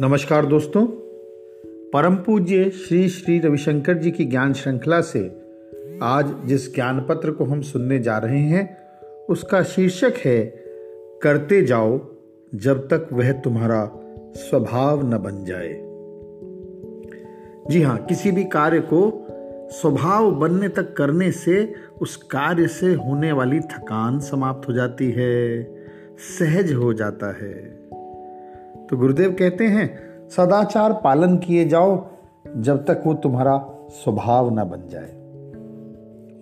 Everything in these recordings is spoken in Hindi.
नमस्कार दोस्तों। परम पूज्य श्री श्री रविशंकर जी की ज्ञान श्रृंखला से आज जिस ज्ञान पत्र को हम सुनने जा रहे हैं, उसका शीर्षक है, करते जाओ जब तक वह तुम्हारा स्वभाव न बन जाए। जी हाँ किसी भी कार्य को स्वभाव बनने तक करने से उस कार्य से होने वाली थकान समाप्त हो जाती है, सहज हो जाता है। तो गुरुदेव कहते हैं, सदाचार पालन किए जाओ, जब तक वो तुम्हारा स्वभाव न बन जाए।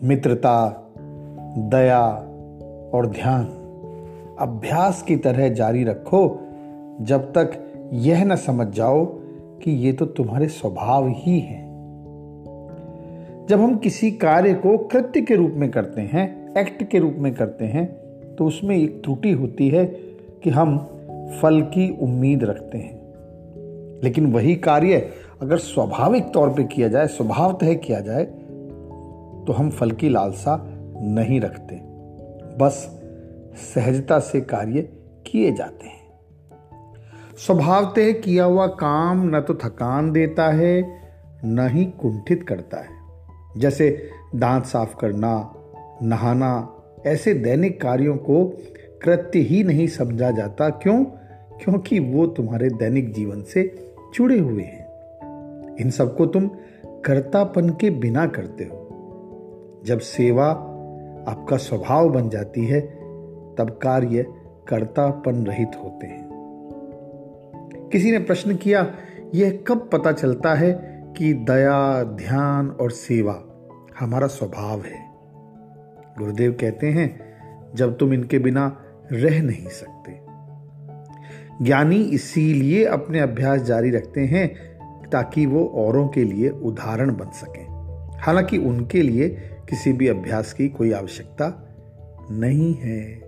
मित्रता, दया और ध्यान, अभ्यास की तरह जारी रखो, जब तक यह न समझ जाओ कि ये तो तुम्हारे स्वभाव ही है। जब हम किसी कार्य को कृत्य के रूप में करते हैं, एक्ट के रूप में करते हैं तो उसमें एक त्रुटि होती है कि हम फल की उम्मीद रखते हैं। लेकिन वही कार्य अगर स्वाभाविक तौर पे किया जाए, स्वभाव तय किया जाए तो हम फल की लालसा नहीं रखते। बस सहजता से कार्य किए जाते हैं। स्वभावतः किया हुआ काम न तो थकान देता है, न ही कुंठित करता है। जैसे दांत साफ़ करना, नहाना, ऐसे दैनिक कार्यों को कृत्य ही नहीं समझा जाता। क्यों? क्योंकि वो तुम्हारे दैनिक जीवन से जुड़े हुए हैं। इन सबको तुम कर्तापन के बिना करते हो। जब सेवा आपका स्वभाव बन जाती है, तब कार्य कर्तापन रहित होते हैं। किसी ने प्रश्न किया, यह कब पता चलता है कि दया, ध्यान और सेवा हमारा स्वभाव है? गुरुदेव कहते हैं, जब तुम इनके बिना रह नहीं सकते। ज्ञानी इसीलिए अपने अभ्यास जारी रखते हैं ताकि वो औरों के लिए उदाहरण बन सकें। हालाँकि उनके लिए किसी भी अभ्यास की कोई आवश्यकता नहीं है।